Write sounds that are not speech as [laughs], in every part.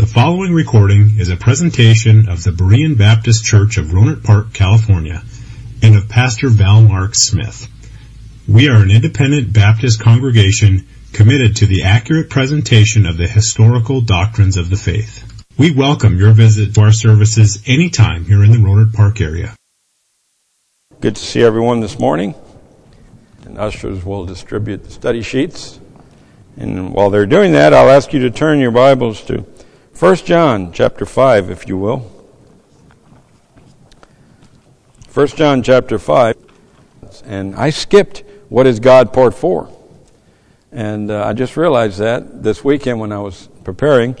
The following recording is a presentation of the Berean Baptist Church of Rohnert Park, California, and of Pastor Val Mark Smith. We are an independent Baptist congregation committed to the accurate presentation of the historical doctrines of the faith. We welcome your visit to our services anytime here in the Rohnert Park area. Good to see everyone this morning. And ushers will distribute the study sheets. And while they're doing that, I'll ask you to turn your Bibles to 1 John chapter 5, if you will. 1 John chapter 5. And I skipped what is God part 4. And uh, I just realized that this weekend when I was preparing.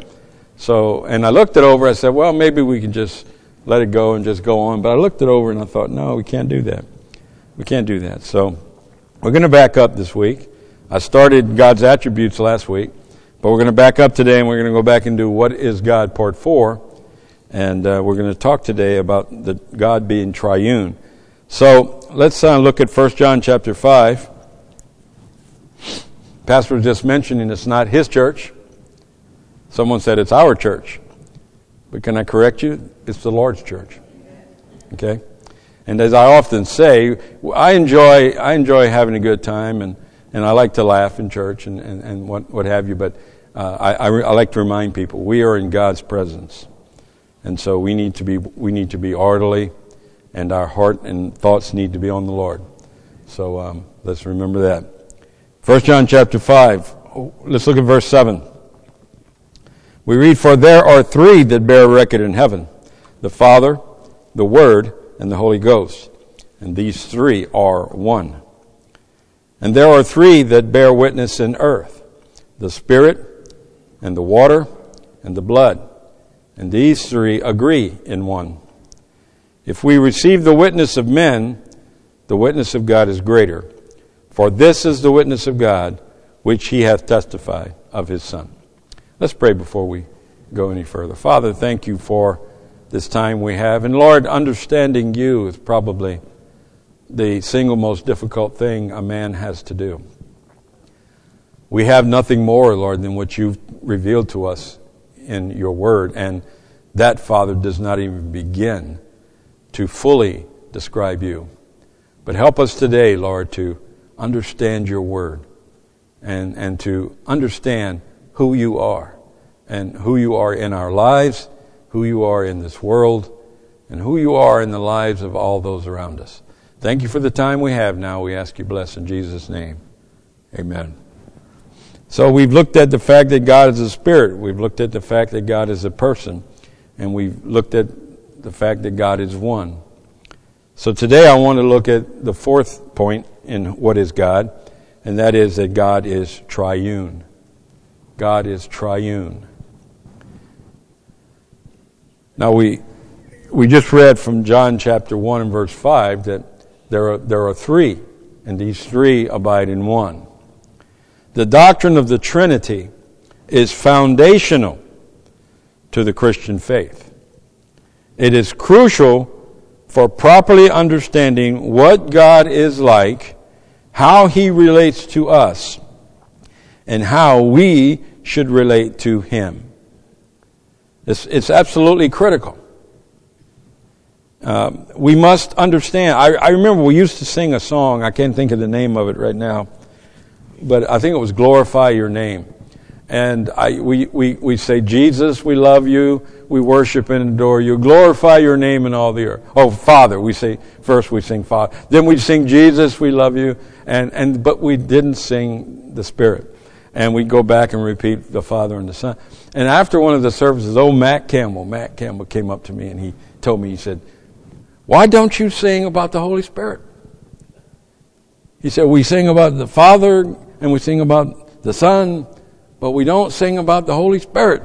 So, and I looked it over. I said, well, maybe we can just let it go and just go on. But I looked it over and I thought, no, we can't do that. We can't do that. So, we're going to back up this week. I started God's attributes last week. But we're going to back up today and we're going to go back and do What is God, Part 4. And uh, we're going to talk today about the God being triune. So let's uh, look at 1 John chapter 5. Pastor was just mentioning it's not his church. Someone said it's our church. But can I correct you? It's the Lord's church. Okay? And as I often say, I enjoy, I enjoy having a good time and, and I like to laugh in church and, and, and what, what have you. But uh, I, I, I, like to remind people we are in God's presence, and so we need to be we need to be orderly, and our heart and thoughts need to be on the Lord. So um, let's remember that. First John chapter five. Let's look at verse seven. We read, "For there are three that bear record in heaven: the Father, the Word, and the Holy Ghost, and these three are one. And there are three that bear witness in earth: the Spirit." And the water and the blood. And these three agree in one. If we receive the witness of men, the witness of God is greater. For this is the witness of God, which he hath testified of his Son. Let's pray before we go any further. Father, thank you for this time we have. And Lord, understanding you is probably the single most difficult thing a man has to do. We have nothing more, Lord, than what you've revealed to us in your word. And that, Father, does not even begin to fully describe you. But help us today, Lord, to understand your word and, and to understand who you are and who you are in our lives, who you are in this world, and who you are in the lives of all those around us. Thank you for the time we have now. We ask you bless in Jesus' name. Amen. So we've looked at the fact that God is a spirit. We've looked at the fact that God is a person. And we've looked at the fact that God is one. So today I want to look at the fourth point in what is God, and that is that God is triune. God is triune. Now we we just read from John chapter 1 and verse 5 that there are, there are three, and these three abide in one. The doctrine of the Trinity is foundational to the Christian faith. It is crucial for properly understanding what God is like, how He relates to us, and how we should relate to Him. It's, it's absolutely critical. Uh, we must understand. I, I remember we used to sing a song, I can't think of the name of it right now but I think it was glorify your name. And I, we, we, we say, Jesus, we love you. We worship and adore you. Glorify your name in all the earth. Oh, Father, we say, first we sing Father. Then we sing Jesus, we love you. And, and, but we didn't sing the Spirit. And we go back and repeat the Father and the Son. And after one of the services, oh, Matt Campbell, Matt Campbell came up to me and he told me, he said, why don't you sing about the Holy Spirit? He said, we sing about the Father and we sing about the Son, but we don't sing about the Holy Spirit.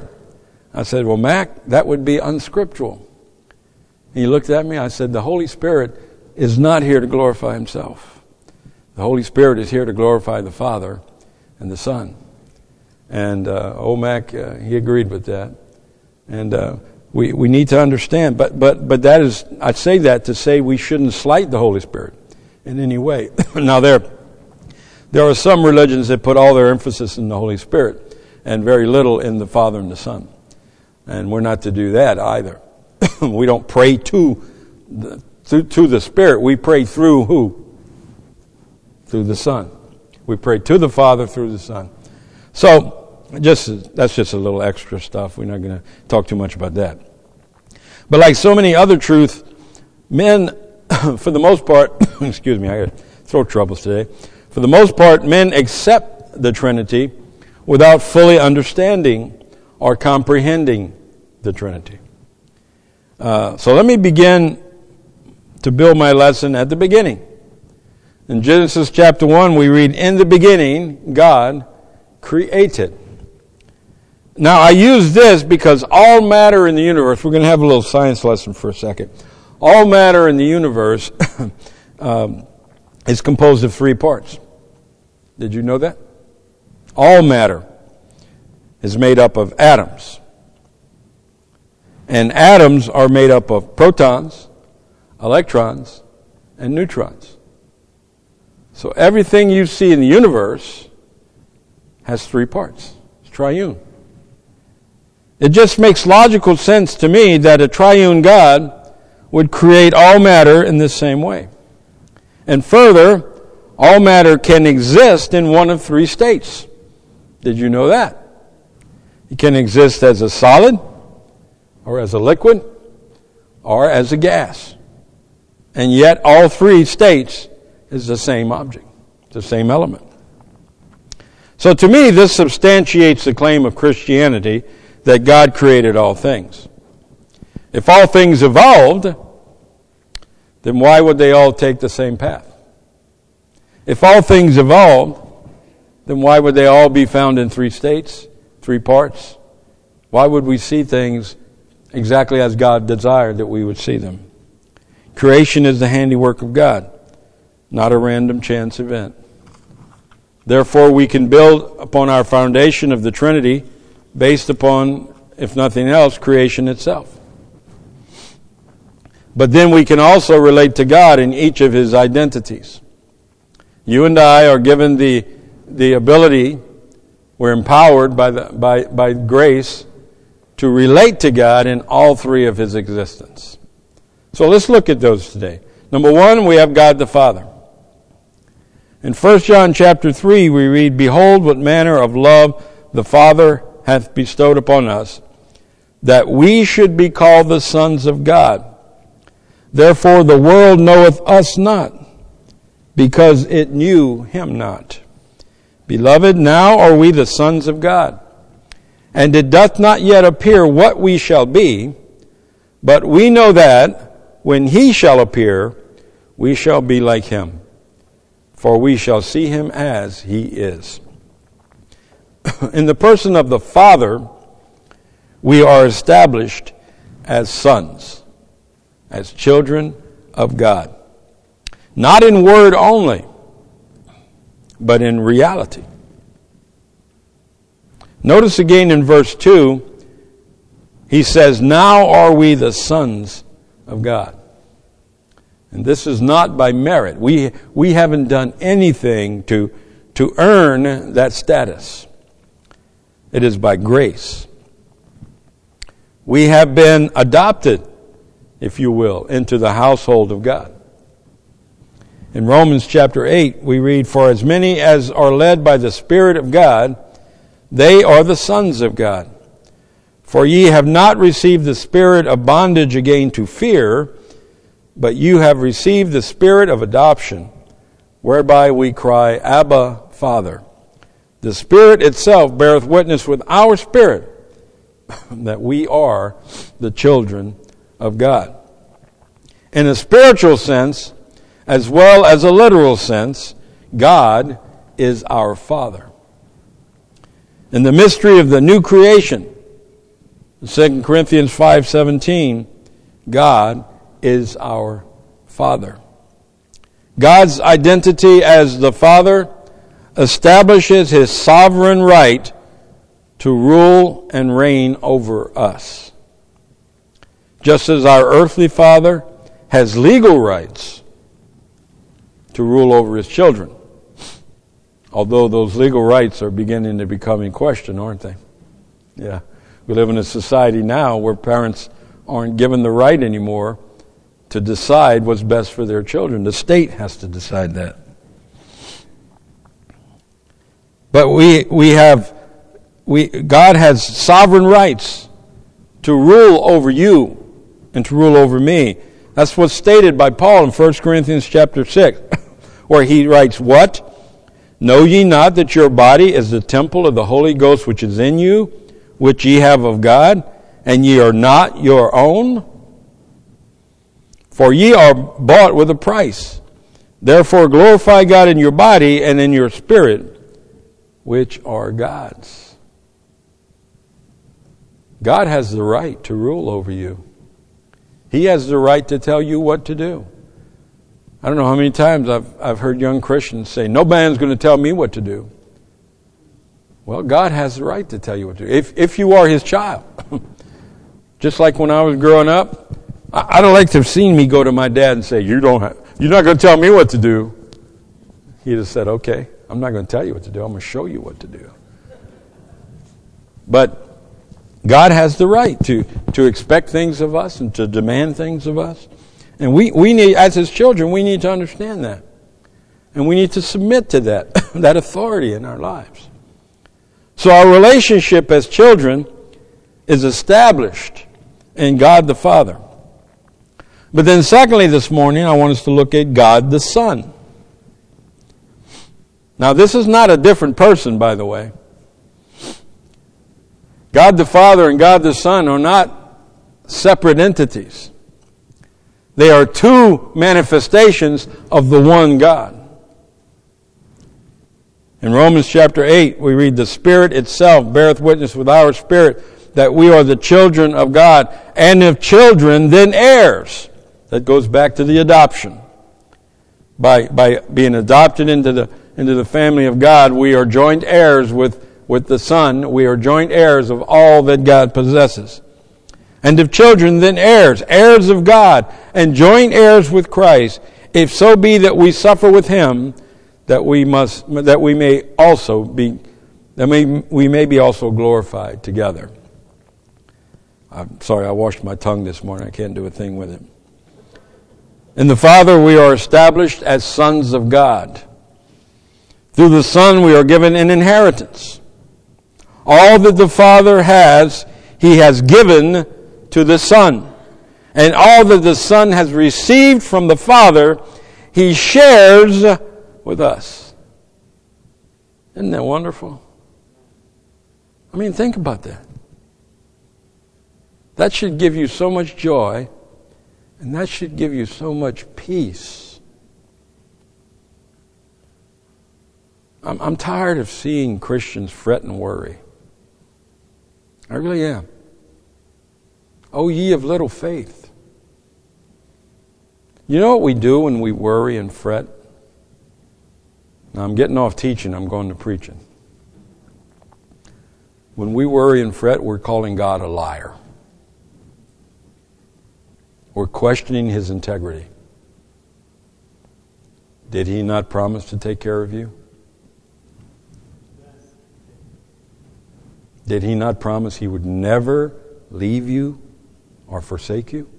I said, Well, Mac, that would be unscriptural. He looked at me. I said, The Holy Spirit is not here to glorify himself. The Holy Spirit is here to glorify the Father and the Son. And uh, old Mac, uh, he agreed with that. And uh, we, we need to understand. But, but, but that is, I say that to say we shouldn't slight the Holy Spirit in any way. [coughs] now, there there are some religions that put all their emphasis in the Holy Spirit and very little in the Father and the Son. And we're not to do that either. [coughs] we don't pray to the, to, to the Spirit. We pray through who? Through the Son. We pray to the Father through the Son. So, just that's just a little extra stuff. We're not going to talk too much about that. But like so many other truths, men, [coughs] for the most part, [coughs] excuse me, I got throat troubles today. For the most part, men accept the Trinity without fully understanding or comprehending the Trinity. Uh, so let me begin to build my lesson at the beginning. In Genesis chapter 1, we read, In the beginning, God created. Now, I use this because all matter in the universe, we're going to have a little science lesson for a second. All matter in the universe [coughs] um, is composed of three parts. Did you know that? All matter is made up of atoms. And atoms are made up of protons, electrons, and neutrons. So everything you see in the universe has three parts. It's triune. It just makes logical sense to me that a triune God would create all matter in the same way. And further, all matter can exist in one of three states. Did you know that? It can exist as a solid, or as a liquid, or as a gas. And yet, all three states is the same object, the same element. So, to me, this substantiates the claim of Christianity that God created all things. If all things evolved, then why would they all take the same path? If all things evolved, then why would they all be found in three states, three parts? Why would we see things exactly as God desired that we would see them? Creation is the handiwork of God, not a random chance event. Therefore, we can build upon our foundation of the Trinity based upon, if nothing else, creation itself. But then we can also relate to God in each of His identities. You and I are given the, the ability, we're empowered by, the, by, by grace to relate to God in all three of His existence. So let's look at those today. Number one, we have God the Father. In 1 John chapter 3, we read, Behold, what manner of love the Father hath bestowed upon us, that we should be called the sons of God. Therefore the world knoweth us not, because it knew him not. Beloved, now are we the sons of God. And it doth not yet appear what we shall be, but we know that when he shall appear, we shall be like him, for we shall see him as he is. [laughs] in the person of the Father, we are established as sons, as children of God. Not in word only, but in reality. Notice again in verse 2, he says, Now are we the sons of God. And this is not by merit. We, we haven't done anything to, to earn that status. It is by grace. We have been adopted, if you will, into the household of God. In Romans chapter 8, we read, For as many as are led by the Spirit of God, they are the sons of God. For ye have not received the spirit of bondage again to fear, but you have received the spirit of adoption, whereby we cry, Abba, Father. The Spirit itself beareth witness with our spirit [laughs] that we are the children of God. In a spiritual sense, as well as a literal sense, God is our Father. In the mystery of the new creation, 2 Corinthians 5:17, God is our Father. God's identity as the Father establishes his sovereign right to rule and reign over us. Just as our earthly father has legal rights to rule over his children. Although those legal rights are beginning to become in question, aren't they? Yeah. We live in a society now where parents aren't given the right anymore to decide what's best for their children. The state has to decide that. But we, we have, we, God has sovereign rights to rule over you and to rule over me. That's what's stated by Paul in 1 Corinthians chapter 6, [laughs] where he writes, What? Know ye not that your body is the temple of the Holy Ghost which is in you, which ye have of God, and ye are not your own? For ye are bought with a price. Therefore glorify God in your body and in your spirit, which are God's. God has the right to rule over you. He has the right to tell you what to do. I don't know how many times I've, I've heard young Christians say, No man's going to tell me what to do. Well, God has the right to tell you what to do. If, if you are His child. [laughs] Just like when I was growing up, I, don't like to have seen me go to my dad and say, you don't have, You're not going to tell me what to do. He'd have said, Okay, I'm not going to tell you what to do. I'm going to show you what to do. But God has the right to, to expect things of us and to demand things of us. And we, we need, as His children, we need to understand that. And we need to submit to that, [laughs] that authority in our lives. So our relationship as children is established in God the Father. But then, secondly, this morning, I want us to look at God the Son. Now, this is not a different person, by the way. God the Father and God the Son are not separate entities. They are two manifestations of the one God. In Romans chapter 8, we read, The Spirit itself beareth witness with our spirit that we are the children of God, and if children, then heirs that goes back to the adoption. By, by being adopted into the, into the family of God, we are joint heirs with, with the Son. We are joint heirs of all that God possesses. And of children, then heirs, heirs of God, and joint heirs with Christ, if so be that we suffer with him, that we must, that we may also be, that may, we may be also glorified together. I'm sorry, I washed my tongue this morning. I can't do a thing with it. In the Father, we are established as sons of God. Through the Son, we are given an inheritance. All that the Father has, He has given to the Son. And all that the Son has received from the Father, He shares with us. Isn't that wonderful? I mean, think about that. That should give you so much joy and that should give you so much peace. I'm, I'm tired of seeing Christians fret and worry. I really am. Oh, ye of little faith. You know what we do when we worry and fret? Now, I'm getting off teaching, I'm going to preaching. When we worry and fret, we're calling God a liar. We're questioning his integrity. Did he not promise to take care of you? Did he not promise he would never leave you or forsake you?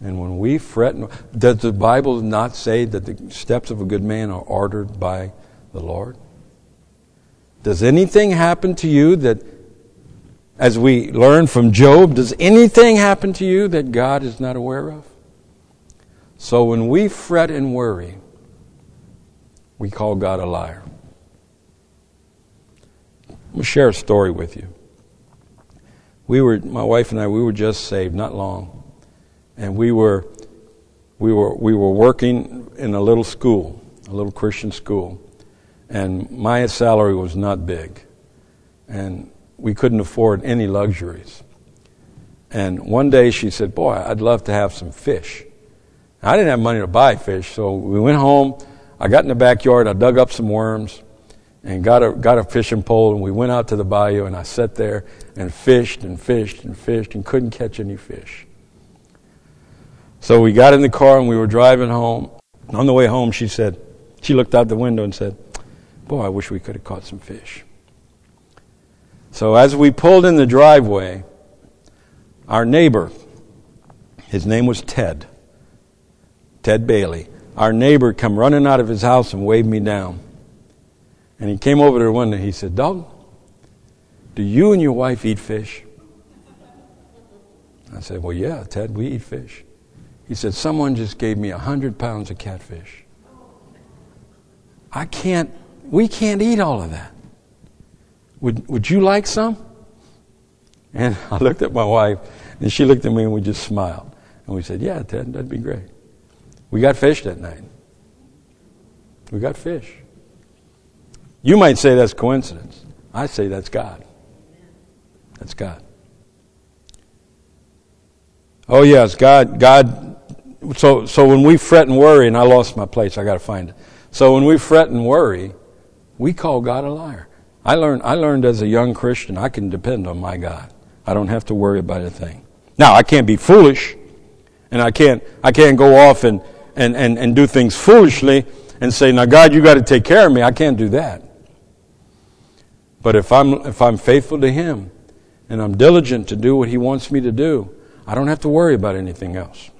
And when we fret, does the Bible not say that the steps of a good man are ordered by the Lord? Does anything happen to you that as we learn from Job, does anything happen to you that God is not aware of? So when we fret and worry, we call God a liar. I'm going to share a story with you. We were, my wife and I, we were just saved not long. And we were, we were, we were working in a little school, a little Christian school. And my salary was not big. And we couldn't afford any luxuries. And one day she said, Boy, I'd love to have some fish. I didn't have money to buy fish, so we went home. I got in the backyard, I dug up some worms, and got a, got a fishing pole, and we went out to the bayou, and I sat there and fished and fished and fished and couldn't catch any fish. So we got in the car and we were driving home. On the way home, she said, she looked out the window and said, Boy, I wish we could have caught some fish. So as we pulled in the driveway, our neighbor, his name was Ted, Ted Bailey, our neighbor come running out of his house and waved me down. And he came over to the window. He said, Dalton, do you and your wife eat fish? I said, Well, yeah, Ted, we eat fish. He said, Someone just gave me a hundred pounds of catfish. I can't, we can't eat all of that. Would, would you like some? And [laughs] I looked at my wife, and she looked at me, and we just smiled. And we said, Yeah, Ted, that'd be great. We got fish that night. We got fish. You might say that's coincidence. I say that's God. That's God. Oh yes, God God so so when we fret and worry and I lost my place, I got to find it. So when we fret and worry, we call God a liar. I learned I learned as a young Christian I can depend on my God. I don't have to worry about a thing. Now, I can't be foolish and I can't I can't go off and and, and, and do things foolishly and say, Now God, you got to take care of me. I can't do that. But if I'm if I'm faithful to him and I'm diligent to do what He wants me to do, I don't have to worry about anything else.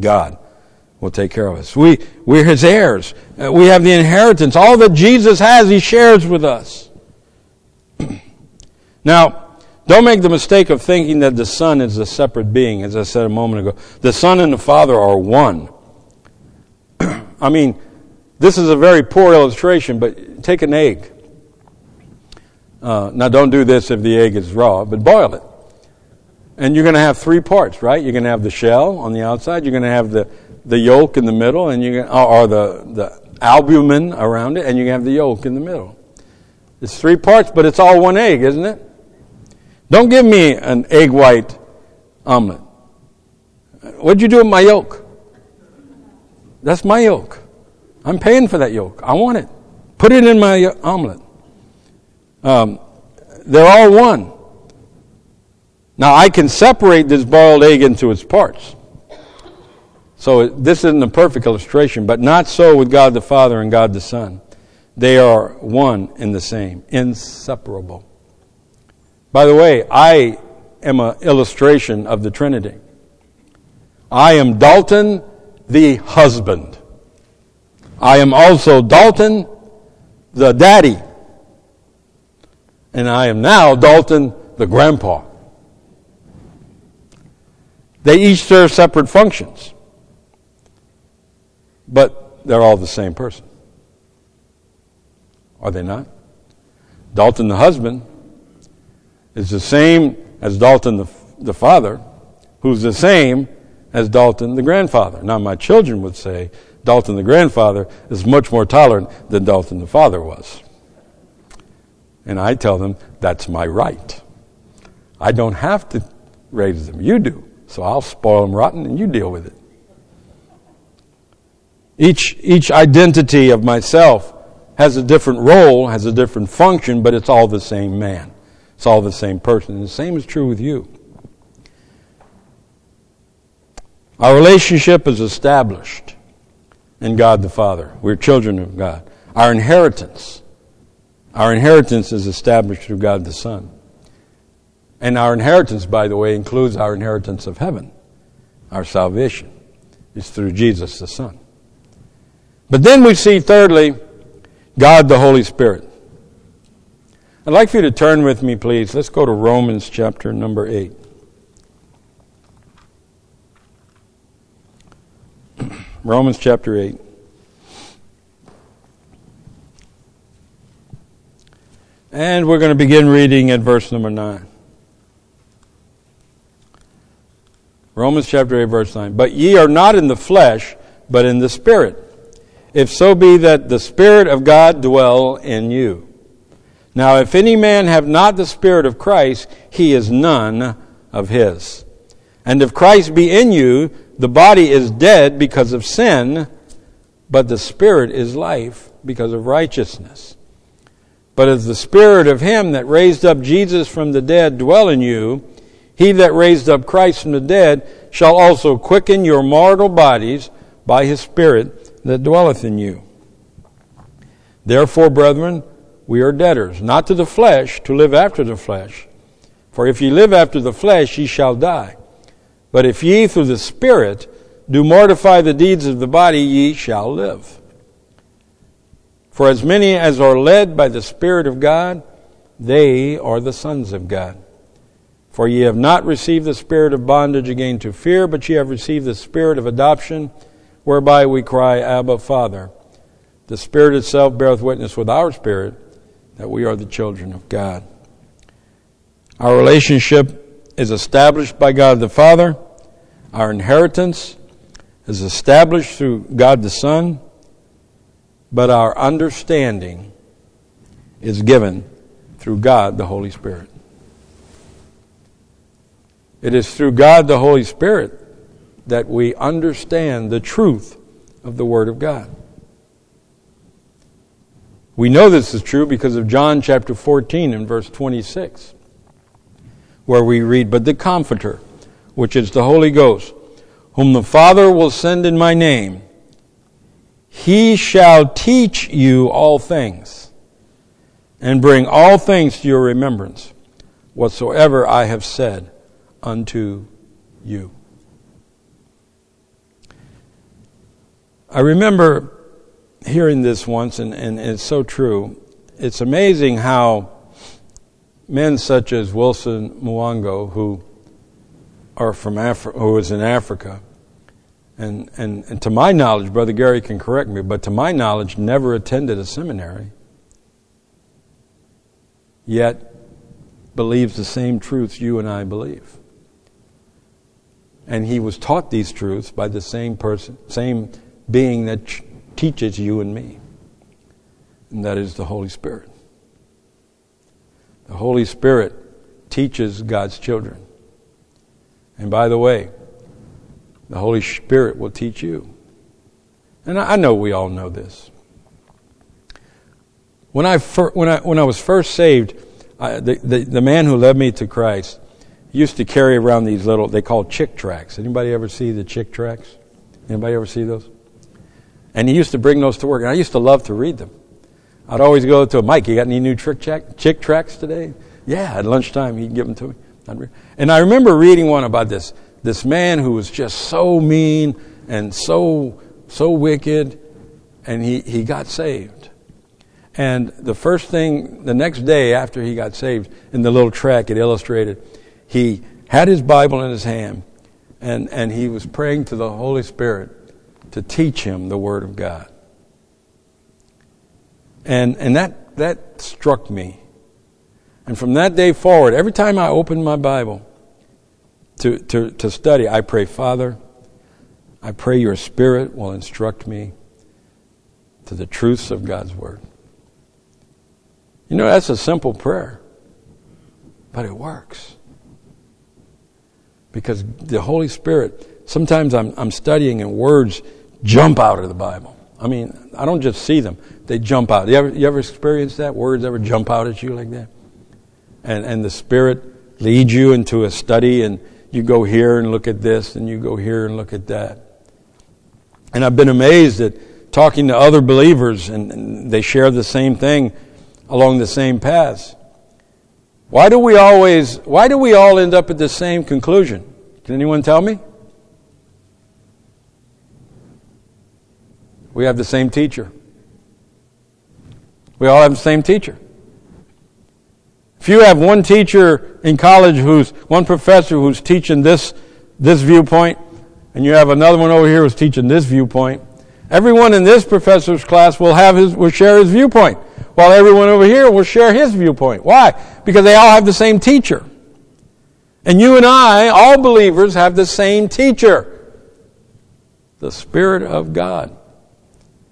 God will take care of us. We, we're His heirs. Uh, we have the inheritance. All that Jesus has, He shares with us. [clears throat] now, don't make the mistake of thinking that the Son is a separate being, as I said a moment ago. The Son and the Father are one. [clears throat] I mean, this is a very poor illustration, but take an egg. Uh, now, don't do this if the egg is raw, but boil it. And you're going to have three parts, right? You're going to have the shell on the outside, you're going to have the, the yolk in the middle, and you're going or the, the albumin around it, and to have the yolk in the middle. It's three parts, but it's all one egg, isn't it? Don't give me an egg white omelet. What'd you do with my yolk? That's my yolk. I'm paying for that yolk. I want it. Put it in my omelet. Um, they're all one. Now, I can separate this boiled egg into its parts. So, this isn't a perfect illustration, but not so with God the Father and God the Son. They are one and the same, inseparable. By the way, I am an illustration of the Trinity. I am Dalton, the husband. I am also Dalton, the daddy and I am now Dalton, the grandpa. They each serve separate functions, but they're all the same person. Are they not? Dalton, the husband, is the same as Dalton, the, the father, who's the same as Dalton, the grandfather. Now, my children would say Dalton, the grandfather, is much more tolerant than Dalton, the father was. And I tell them, that's my right. I don't have to raise them. You do. So I'll spoil them rotten and you deal with it. Each, each identity of myself has a different role, has a different function, but it's all the same man. It's all the same person. And the same is true with you. Our relationship is established in God the Father. We're children of God. Our inheritance our inheritance is established through God the Son. And our inheritance, by the way, includes our inheritance of heaven. Our salvation is through Jesus the Son. But then we see, thirdly, God the Holy Spirit. I'd like for you to turn with me, please. Let's go to Romans chapter number 8. [clears throat] Romans chapter 8. And we're going to begin reading at verse number 9. Romans chapter 8, verse 9. But ye are not in the flesh, but in the Spirit. If so be that the Spirit of God dwell in you. Now, if any man have not the Spirit of Christ, he is none of his. And if Christ be in you, the body is dead because of sin, but the Spirit is life because of righteousness. But as the Spirit of Him that raised up Jesus from the dead dwell in you, He that raised up Christ from the dead shall also quicken your mortal bodies by His Spirit that dwelleth in you. Therefore, brethren, we are debtors, not to the flesh, to live after the flesh. For if ye live after the flesh, ye shall die. But if ye through the Spirit do mortify the deeds of the body, ye shall live. For as many as are led by the Spirit of God, they are the sons of God. For ye have not received the spirit of bondage again to fear, but ye have received the spirit of adoption, whereby we cry, Abba, Father. The Spirit itself beareth witness with our spirit that we are the children of God. Our relationship is established by God the Father. Our inheritance is established through God the Son. But our understanding is given through God the Holy Spirit. It is through God the Holy Spirit that we understand the truth of the Word of God. We know this is true because of John chapter 14 and verse 26, where we read, But the Comforter, which is the Holy Ghost, whom the Father will send in my name, he shall teach you all things, and bring all things to your remembrance, whatsoever I have said unto you. I remember hearing this once, and, and it's so true. It's amazing how men such as Wilson Mwango, who are from Afri- who is in Africa, and, and, and to my knowledge, Brother Gary can correct me, but to my knowledge, never attended a seminary, yet believes the same truths you and I believe. And he was taught these truths by the same person, same being that teaches you and me, and that is the Holy Spirit. The Holy Spirit teaches God's children. And by the way, the Holy Spirit will teach you. And I know we all know this. When I, fir- when I, when I was first saved, I, the, the, the man who led me to Christ used to carry around these little, they call Chick tracts. Anybody ever see the Chick tracts? Anybody ever see those? And he used to bring those to work, and I used to love to read them. I'd always go to him, Mike, you got any new trick chick tracts today? Yeah, at lunchtime he'd give them to me. And I remember reading one about this, this man who was just so mean and so, so wicked, and he, he got saved. And the first thing, the next day after he got saved, in the little track it illustrated, he had his Bible in his hand, and, and he was praying to the Holy Spirit to teach him the Word of God. And, and that, that struck me. And from that day forward, every time I opened my Bible to, to, to study, I pray, Father, I pray your Spirit will instruct me to the truths of God's Word. You know, that's a simple prayer, but it works. Because the Holy Spirit, sometimes I'm, I'm studying and words jump out of the Bible. I mean, I don't just see them, they jump out. You ever, you ever experience that? Words ever jump out at you like that? And, and the Spirit leads you into a study, and you go here and look at this, and you go here and look at that. And I've been amazed at talking to other believers, and, and they share the same thing along the same paths. Why do we always, why do we all end up at the same conclusion? Can anyone tell me? We have the same teacher. We all have the same teacher. If you have one teacher in college who's, one professor who's teaching this, this viewpoint, and you have another one over here who's teaching this viewpoint, everyone in this professor's class will have his, will share his viewpoint, while everyone over here will share his viewpoint. Why? Because they all have the same teacher. And you and I, all believers, have the same teacher. The Spirit of God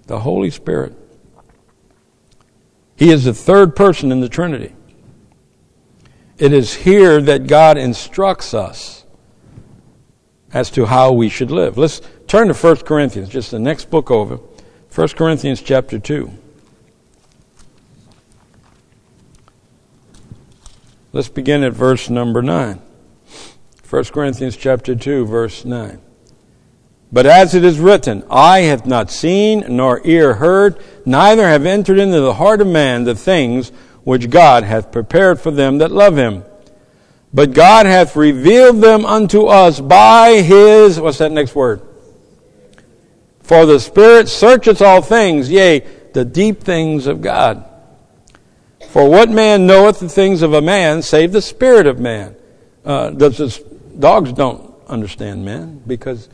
the Holy Spirit. He is the third person in the Trinity. It is here that God instructs us as to how we should live. Let's turn to 1 Corinthians, just the next book over. 1 Corinthians chapter 2. Let's begin at verse number 9. 1 Corinthians chapter 2, verse 9. But as it is written, eye hath not seen, nor ear heard, neither have entered into the heart of man the things which God hath prepared for them that love him. But God hath revealed them unto us by his, what's that next word? For the Spirit searcheth all things, yea, the deep things of God. For what man knoweth the things of a man, save the Spirit of man? Uh, dogs don't understand men because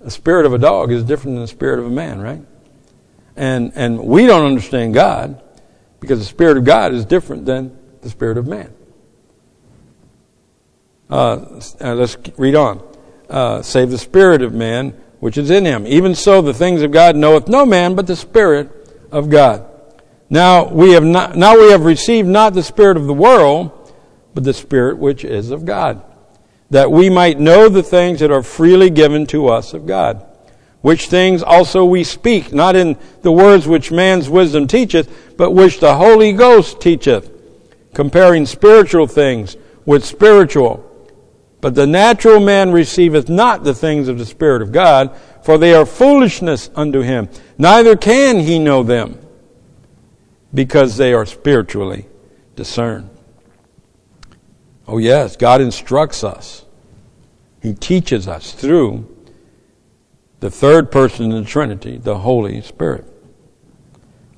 the spirit of a dog is different than the spirit of a man, right? And and we don't understand God because the spirit of God is different than the spirit of man. Uh, uh, let's read on. Uh, save the spirit of man which is in him. Even so, the things of God knoweth no man but the spirit of God. Now we have not, now we have received not the spirit of the world, but the spirit which is of God, that we might know the things that are freely given to us of God. Which things also we speak, not in the words which man's wisdom teacheth, but which the Holy Ghost teacheth, comparing spiritual things with spiritual. But the natural man receiveth not the things of the Spirit of God, for they are foolishness unto him. Neither can he know them, because they are spiritually discerned. Oh, yes, God instructs us. He teaches us through the third person in the Trinity, the Holy Spirit.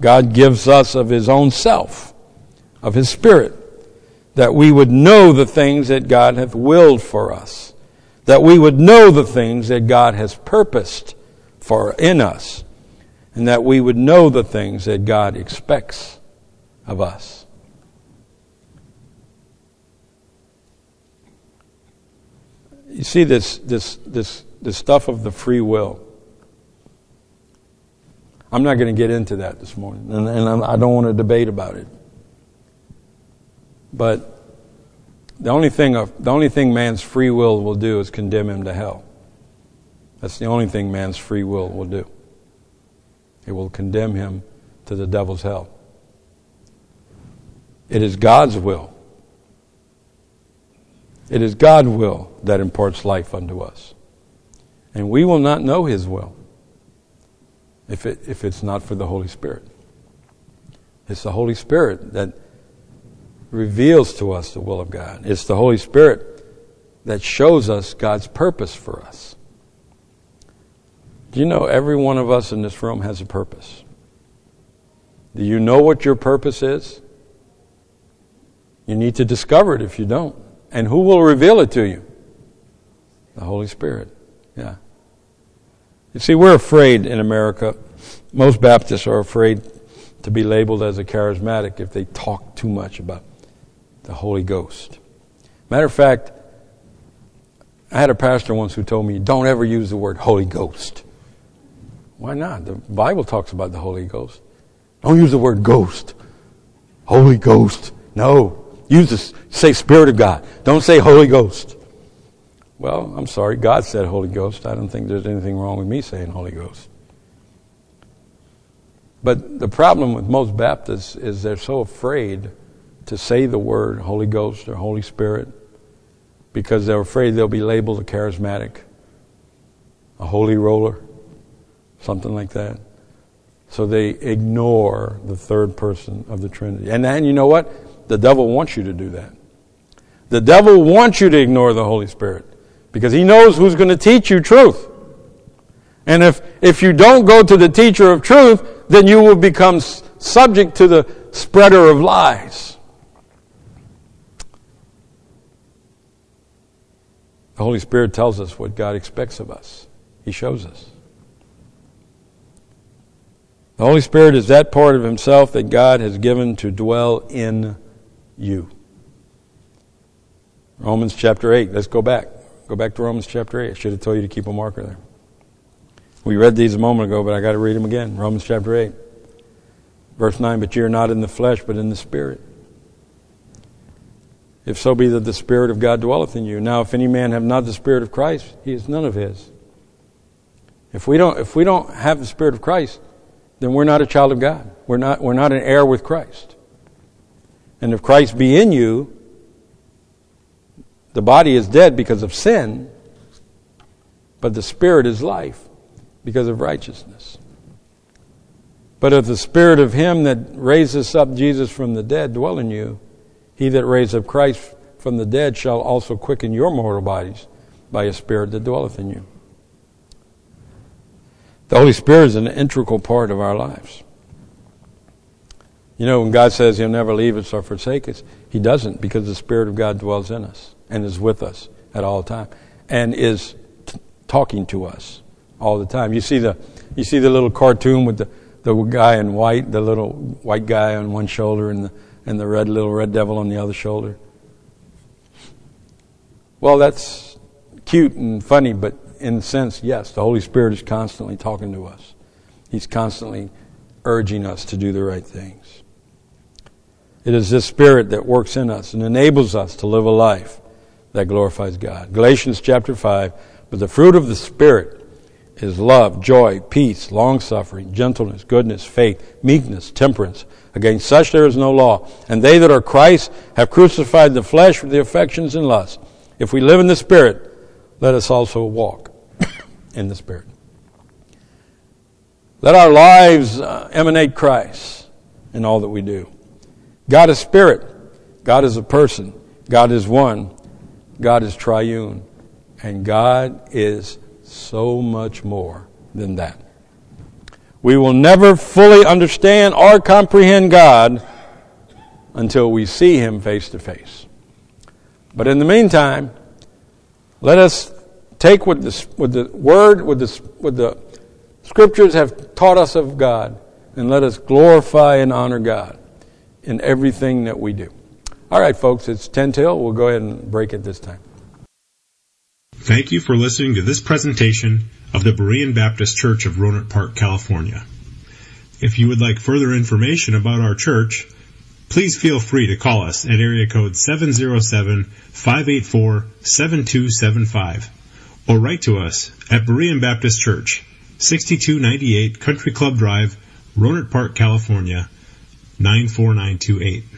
God gives us of His own self, of His Spirit, that we would know the things that God hath willed for us, that we would know the things that God has purposed for in us, and that we would know the things that God expects of us. You see this, this, this, this stuff of the free will. I'm not going to get into that this morning, and, and I don't want to debate about it. But the only thing the only thing man's free will will do is condemn him to hell. That's the only thing man's free will will do. It will condemn him to the devil's hell. It is God's will. It is God's will that imparts life unto us. And we will not know his will if, it, if it's not for the Holy Spirit. It's the Holy Spirit that reveals to us the will of God. It's the Holy Spirit that shows us God's purpose for us. Do you know every one of us in this room has a purpose? Do you know what your purpose is? You need to discover it if you don't. And who will reveal it to you? The Holy Spirit. Yeah. You see, we're afraid in America. Most Baptists are afraid to be labeled as a charismatic if they talk too much about the Holy Ghost. Matter of fact, I had a pastor once who told me, don't ever use the word Holy Ghost. Why not? The Bible talks about the Holy Ghost. Don't use the word ghost. Holy Ghost. No. Use the, say Spirit of God. Don't say Holy Ghost. Well, I'm sorry. God said Holy Ghost. I don't think there's anything wrong with me saying Holy Ghost. But the problem with most Baptists is they're so afraid to say the word Holy Ghost or Holy Spirit because they're afraid they'll be labeled a charismatic, a holy roller, something like that. So they ignore the third person of the Trinity. And then you know what? The devil wants you to do that. The devil wants you to ignore the Holy Spirit because he knows who's going to teach you truth. And if, if you don't go to the teacher of truth, then you will become subject to the spreader of lies. The Holy Spirit tells us what God expects of us, He shows us. The Holy Spirit is that part of Himself that God has given to dwell in you. Romans chapter 8. Let's go back. Go back to Romans chapter 8. I should have told you to keep a marker there. We read these a moment ago, but I got to read them again. Romans chapter 8. Verse 9, but ye are not in the flesh, but in the Spirit if so be that the Spirit of God dwelleth in you. Now, if any man have not the Spirit of Christ, he is none of his. If we don't, if we don't have the Spirit of Christ, then we're not a child of God. We're not, we're not an heir with Christ. And if Christ be in you, the body is dead because of sin, but the Spirit is life because of righteousness. But if the spirit of him that raises up Jesus from the dead dwell in you, he that raised up Christ from the dead shall also quicken your mortal bodies by his spirit that dwelleth in you. The Holy Spirit is an integral part of our lives. You know, when God says He'll never leave us or forsake us, He doesn't because the Spirit of God dwells in us and is with us at all time and is t- talking to us all the time. You see the, you see the little cartoon with the, the guy in white, the little white guy on one shoulder and the, and the red little red devil on the other shoulder. Well, that's cute and funny, but in a sense, yes, the Holy Spirit is constantly talking to us. He's constantly urging us to do the right things. It is this Spirit that works in us and enables us to live a life that glorifies God. Galatians chapter 5, but the fruit of the Spirit is love, joy, peace, long suffering, gentleness, goodness, faith, meekness, temperance. Against such there is no law. And they that are Christ have crucified the flesh with the affections and lusts. If we live in the Spirit, let us also walk in the Spirit. Let our lives uh, emanate Christ in all that we do. God is Spirit. God is a person. God is one. God is triune. And God is so much more than that. We will never fully understand or comprehend God until we see Him face to face. But in the meantime, let us take what the, what the Word, what what the Scriptures have taught us of God, and let us glorify and honor God in everything that we do. All right, folks, it's 10 till. We'll go ahead and break it this time. Thank you for listening to this presentation of the Berean Baptist Church of Rohnert Park, California. If you would like further information about our church, please feel free to call us at area code 707-584-7275 or write to us at Berean Baptist Church, 6298 Country Club Drive, Rohnert Park, California, 94928.